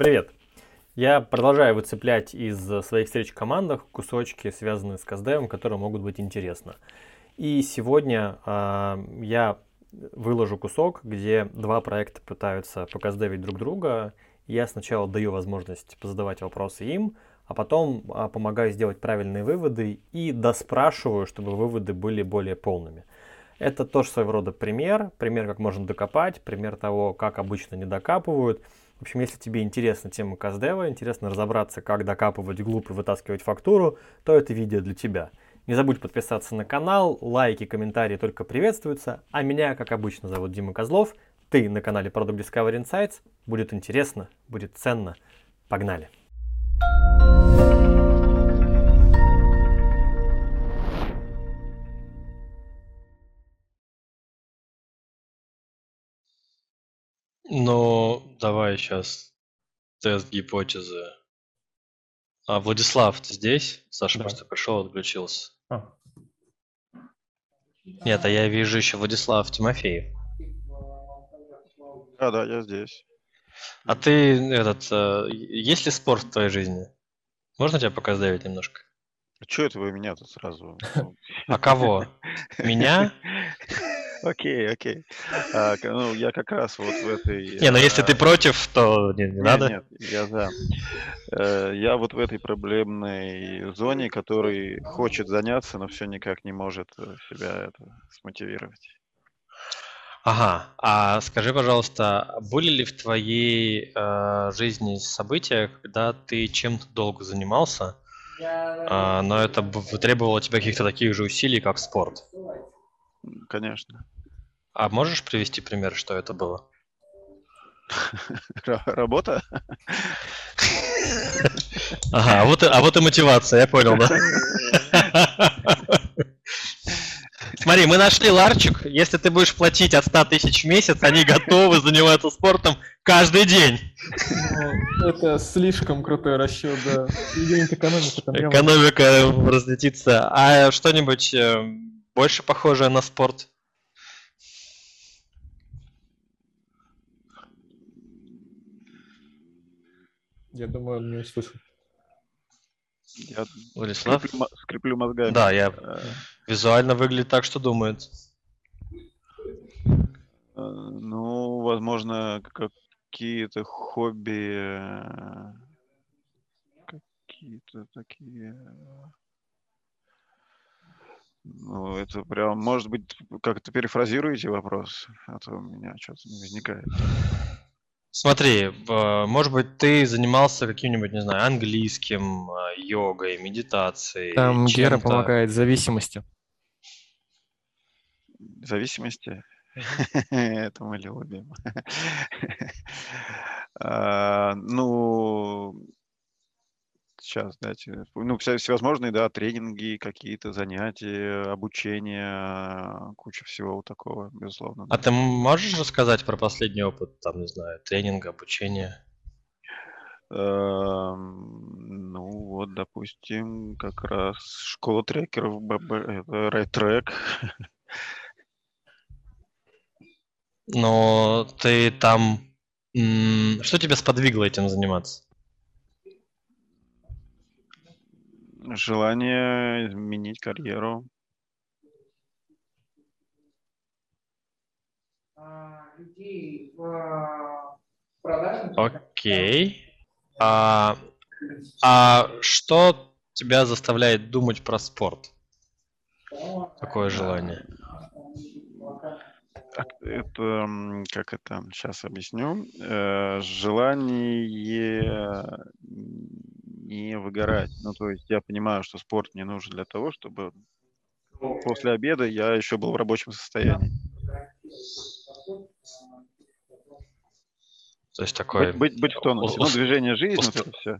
Привет! Я продолжаю выцеплять из своих встреч в командах кусочки, связанные с каздевом, которые могут быть интересны. И сегодня э, я выложу кусок, где два проекта пытаются показдевить друг друга. Я сначала даю возможность позадавать вопросы им, а потом а, помогаю сделать правильные выводы и доспрашиваю, чтобы выводы были более полными. Это тоже своего рода пример, пример, как можно докопать, пример того, как обычно не докапывают. В общем, если тебе интересна тема каздева, интересно разобраться, как докапывать глупо и вытаскивать фактуру, то это видео для тебя. Не забудь подписаться на канал, лайки, комментарии только приветствуются. А меня, как обычно, зовут Дима Козлов. Ты на канале Product Discovery Insights. Будет интересно, будет ценно. Погнали! Ну, давай сейчас тест гипотезы. А, Владислав, ты здесь? Саша Да. просто пришел, отключился. А. Нет, а я вижу еще Владислав Тимофеев. Да, да, я здесь. А ты этот, э, есть ли спорт в твоей жизни? Можно тебя показать немножко? Что это вы меня тут сразу? А кого? Меня? Окей, окей. А, Ну, я как раз вот в этой... Не, ну если ты э, против, то не, надо. нет, я за. Э, Я вот в этой проблемной зоне, который хочет заняться, но все никак не может э, себя это смотивировать. Ага, а скажи, пожалуйста, были ли в твоей э, жизни события, когда ты чем-то долго занимался, а, но это требовало тебя каких-то таких же усилий, как спорт? Конечно. А можешь привести пример, что это было? Ра- Работа? Ага, а вот, и- а вот и мотивация, я понял, да? Смотри, мы нашли ларчик. Если ты будешь платить от 100 тысяч в месяц, они готовы заниматься спортом каждый день. Это слишком крутой расчет, да. Экономика там Экономика разлетится. А что-нибудь э, больше похожее на спорт? Я думаю, он не услышал. Я Владислав? скреплю, скреплю мозгами. Да, я Э, визуально выглядит так, что думает. э, Ну, возможно, какие-то хобби, э, какие-то такие. Ну, это прям, может быть, как-то перефразируете вопрос, а то у меня что-то не возникает. Смотри, может быть, ты занимался каким-нибудь, не знаю, английским, э, йогой, медитацией, Там Гера помогает зависимостью. Зависимости? Это мы любим. А, Ну, сейчас, дайте. Ну, вся- всевозможные, да, тренинги, какие-то занятия, обучение, куча всего вот такого, безусловно. А да. ты можешь рассказать про последний опыт, там, не знаю, тренинга, обучения? Эм, Ну, вот, допустим, как раз школа трекеров, Right Track. Но ты там... Что тебя сподвигло этим заниматься? Желание изменить карьеру. а, людей в продаже. Окей. А, а что тебя заставляет думать про спорт? Какое желание? Это, как это, сейчас объясню. Э, Желание не выгорать. Ну, то есть я понимаю, что спорт мне нужен для того, чтобы после обеда я еще был в рабочем состоянии. То есть такое... Быть, быть, быть в тонусе. Ну, движение жизни, вот это все.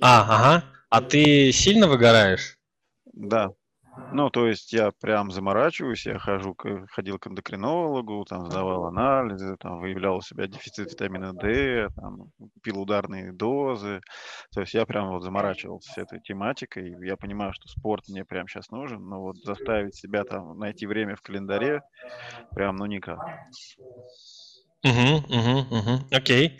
А, ага. А ты сильно выгораешь? Да. Ну, то есть я прям заморачиваюсь, я хожу, ходил к эндокринологу, там сдавал анализы, там выявлял у себя дефицит витамина D, там, пил ударные дозы. То есть я прям вот заморачивался с этой тематикой. Я понимаю, что спорт мне прям сейчас нужен, но вот заставить себя там найти время в календаре прям ну никак. Угу, угу, угу. Окей.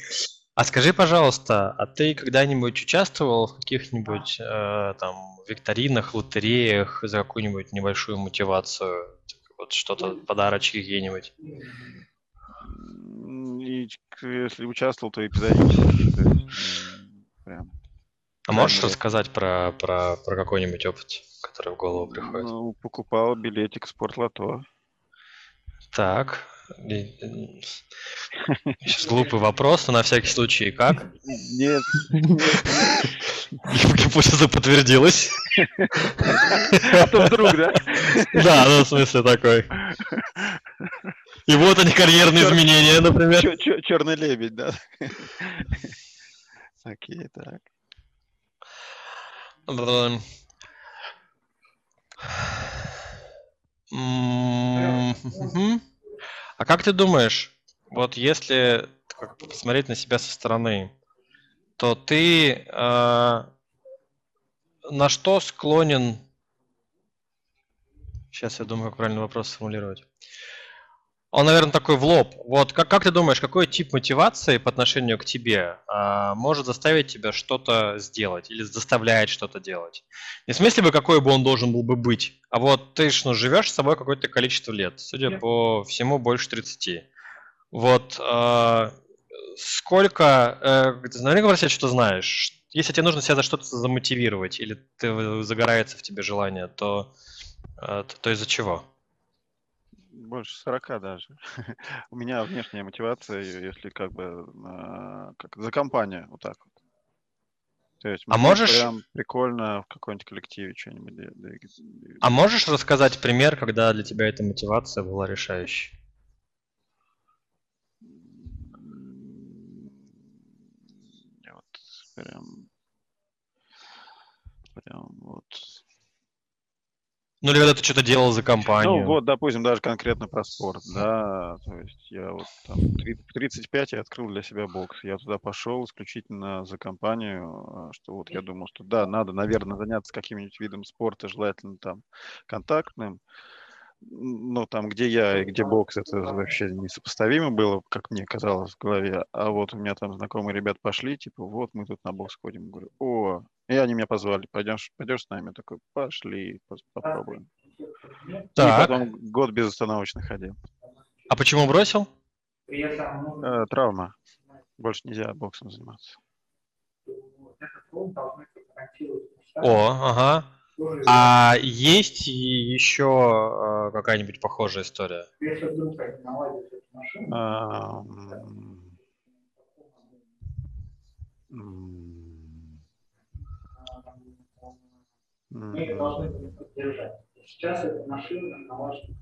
А скажи, пожалуйста, а ты когда-нибудь участвовал в каких-нибудь э, там викторинах, лотереях за какую-нибудь небольшую мотивацию? Вот что-то, подарочки какие-нибудь? И если участвовал, то эпизодически. Прям. А можешь рассказать про, про, про какой-нибудь опыт, который в голову приходит? Ну, покупал билетик спортлото. Так. Сейчас глупый вопрос, но на всякий случай как? Нет. Гипотеза подтвердилась. А то вдруг, да? Да, ну в смысле такой. И вот они, карьерные изменения, например. Черный лебедь, да? Окей, так. А как ты думаешь, вот если посмотреть на себя со стороны, то ты э, на что склонен? Сейчас я думаю, как правильный вопрос сформулировать. Он, наверное, такой в лоб. Вот как, как ты думаешь, какой тип мотивации по отношению к тебе а, может заставить тебя что-то сделать или заставляет что-то делать? Не в смысле бы, какой бы он должен был бы быть, а вот ты ж, ну, живешь с собой какое-то количество лет, судя yeah. по всему, больше 30. Вот а, сколько, э, ты наверняка про себя что-то знаешь. Если тебе нужно себя за что-то замотивировать или ты загорается в тебе желание, то, э, то, то из-за чего? Больше 40 даже. У меня внешняя мотивация, если как бы а, как за компанию, вот так вот. То есть а можешь... прям прикольно в каком-нибудь коллективе что-нибудь. А можешь рассказать пример, когда для тебя эта мотивация была решающей? Вот прям прям вот ну, или когда ты что-то делал за компанию. Ну, вот, допустим, даже конкретно про спорт, да, то есть я вот там в 35 я открыл для себя бокс, я туда пошел исключительно за компанию, а, что вот я думал, что да, надо, наверное, заняться каким-нибудь видом спорта, желательно там контактным, но там, где я и где бокс, это вообще несопоставимо было, как мне казалось в голове. А вот у меня там знакомые ребят пошли, типа, вот мы тут на бокс ходим. Говорю, о, и они меня позвали, пойдешь, пойдешь с нами? Я такой, пошли, попробуем. Так. И потом год безостановочно ходил. А почему бросил? Э, травма. Больше нельзя боксом заниматься. О, ага. А есть еще э, какая-нибудь похожая история? Если поддержать. Сейчас эта машина на вашем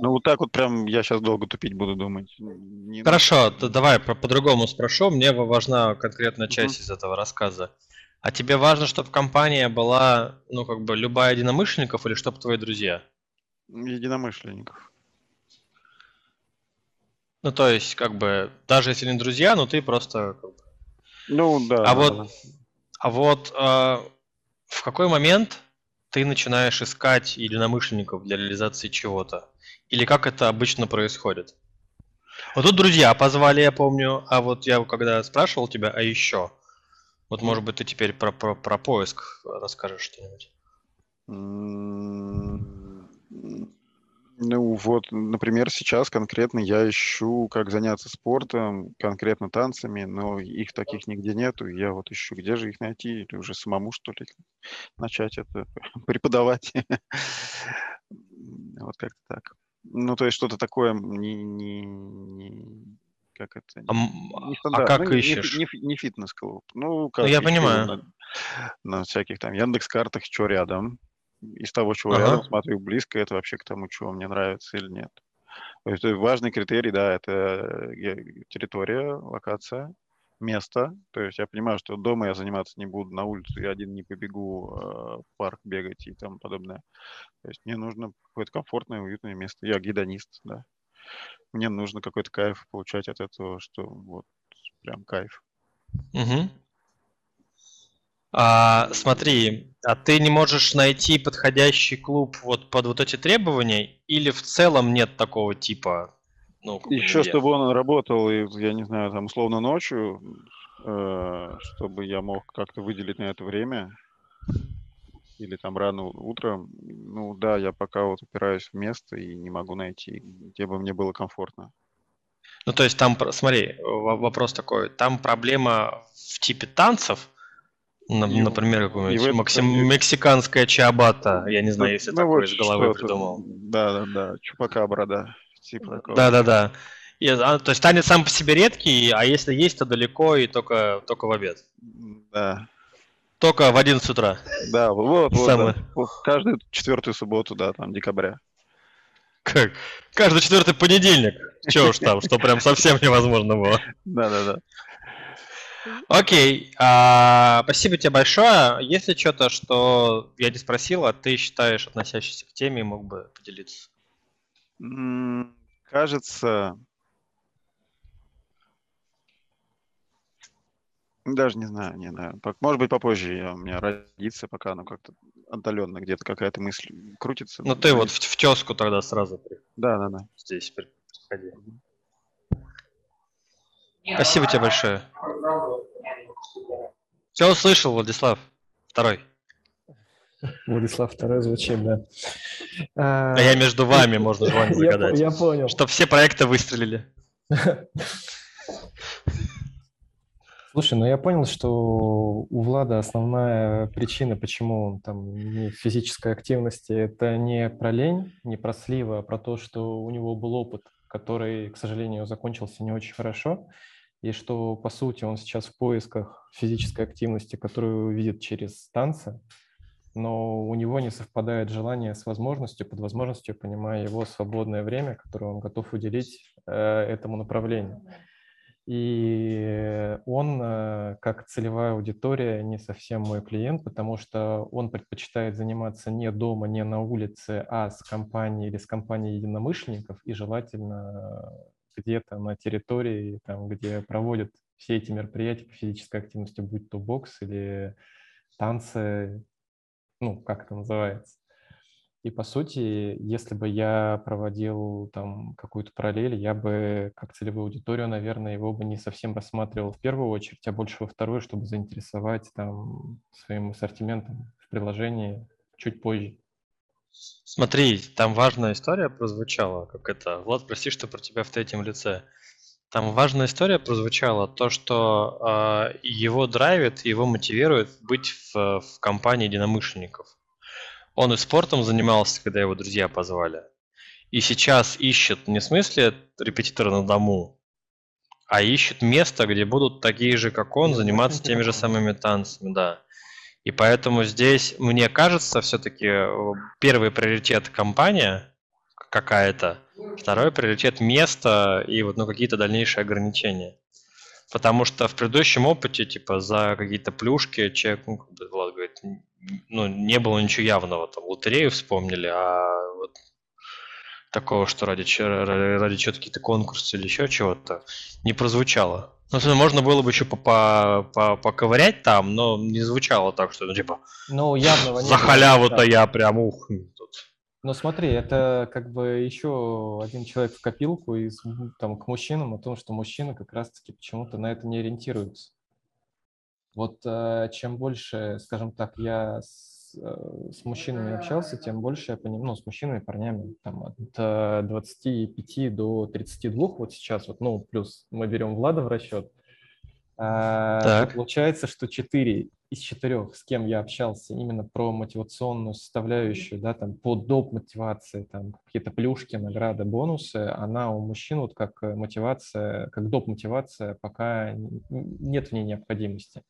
Ну, вот так вот прям я сейчас долго тупить буду думать. Не Хорошо, давай по-другому спрошу. Мне важна конкретная часть uh из этого рассказа. А тебе важно, чтобы компания была, ну, как бы, любая единомышленников или чтобы твои друзья? Единомышленников. Ну, то есть, как бы, даже если не друзья, но ты просто... Ну, да. А да, вот, да. а вот э, в какой момент ты начинаешь искать единомышленников для реализации чего-то? Или как это обычно происходит? Вот тут друзья позвали, я помню, а вот я когда спрашивал тебя, а еще, вот может быть ты теперь про, про, про поиск расскажешь что-нибудь? Ну вот, например, сейчас конкретно я ищу, как заняться спортом, конкретно танцами, но их таких нигде нету. Я вот ищу, где же их найти, или уже самому, что ли, начать это преподавать. Вот как-то так. Ну, то есть что-то такое не, не, не как это, а, не а как ну, ищешь? Не, не, не фитнес-клуб. Ну, как ну, я понимаю. На, на всяких там Яндекс-картах, что рядом из того, чего ага. рядом смотрю, близко это вообще к тому, чего мне нравится или нет. То есть важный критерий, да, это э, территория, локация, место. То есть я понимаю, что дома я заниматься не буду, на улицу я один не побегу, э, в парк бегать и тому подобное. То есть мне нужно какое-то комфортное, уютное место. Я гидонист, да. Мне нужно какой-то кайф получать от этого, что вот прям кайф. Угу. А, смотри, а ты не можешь найти подходящий клуб вот под вот эти требования, или в целом нет такого типа Ну, Еще где. чтобы он работал, и, я не знаю, там, условно ночью, э, чтобы я мог как-то выделить на это время, или там рано утром, ну да, я пока вот упираюсь в место и не могу найти, где бы мне было комфортно. Ну, то есть там, смотри, во- вопрос такой, там проблема в типе танцев, например, какую-нибудь этом максим- контексте- мексиканская чиабата, я не знаю, Ну, если ну такое вот из головы придумал. Да, да, да, чупакабра, да, типа такого. Да-да-да. И, а, то есть танец сам по себе редкий, а если есть, то далеко и только, только в обед. Да, Только в 11 утра. да, вот, вот, Самое. да. Вот каждую четвертую субботу, да, там, декабря. Как? Каждый четвертый понедельник. Че уж там, что прям совсем невозможно было. Да, да, да. Окей, а, спасибо тебе большое. Если что-то, что я не спросил, а ты считаешь относящийся к теме, мог бы поделиться. Кажется, даже не знаю, не знаю. Может быть, попозже я, у меня родится, пока оно как-то отдаленно где-то какая-то мысль крутится. Ну ты вот в, в тезку тогда сразу при- Да, да, да. здесь при- приходи. Спасибо тебе большое. Все услышал, Владислав. Второй. Владислав второй звучит, да. А, А я между вами, можно желание загадать. я понял. Чтоб все проекты выстрелили. Слушай, ну я понял, что у Влада основная причина, почему он там не в физической активности, это не про лень, не про сливы, а про то, что у него был опыт, который, к сожалению, закончился не очень хорошо, и что, по сути, он сейчас в поисках физической активности, которую видит через танцы, но у него не совпадает желание с возможностью, под возможностью, понимая его свободное время, которое он готов уделить э, этому направлению. И он, э, как целевая аудитория, не совсем мой клиент, потому что он предпочитает заниматься не дома, не на улице, а с компанией или с компанией единомышленников, и желательно где-то на территории, там, где проводят все эти мероприятия по физической активности, будь то бокс или танцы, ну, как это называется. И по сути, если бы я проводил там какую-то параллель, я бы как целевую аудиторию, наверное, его бы не совсем рассматривал в первую очередь, а больше во вторую, чтобы заинтересовать там своим ассортиментом в приложении чуть позже. Смотри, там важная история прозвучала, как это. Влад, прости, что про тебя в третьем лице. Там важная история прозвучала, то, что э, его драйвит, его мотивирует быть в, в компании единомышленников. Он и спортом занимался, когда его друзья позвали. И сейчас ищет не в смысле репетитора на дому, а ищет место, где будут такие же, как он, заниматься теми же самыми танцами, да. И поэтому здесь, мне кажется, все-таки первый приоритет компания какая-то, второй приоритет место и вот ну, какие-то дальнейшие ограничения. Потому что в предыдущем опыте, типа, за какие-то плюшки человек, ну, Влад говорит, ну, не было ничего явного. Там лотерею вспомнили, а вот такого, что ради, ради, ради чего-то какие-то конкурсы или еще чего-то, не прозвучало. Ну, собственно, можно было бы еще по- по- по- поковырять там, но не звучало так, что, ну, типа, Ну, явного за халяву-то я прям ух. Тут. Но смотри, это как бы еще один человек в копилку из, там, к мужчинам о том, что мужчины как раз-таки почему-то на это не ориентируются. Вот э, чем больше, скажем так, я с, э, с мужчинами общался, тем больше я понимаю, ну, с мужчинами, парнями, там, от э, 25 до 32 вот сейчас, вот, ну, плюс мы берем Влада в расчет, то Так. Получается, что 4 из 4, с кем я общался, именно про мотивационную составляющую, да, там, по доп. мотивации, там, какие-то плюшки, награды, бонусы, она у мужчин вот как э, мотивация, как доп. мотивация, пока нет в ней необходимости.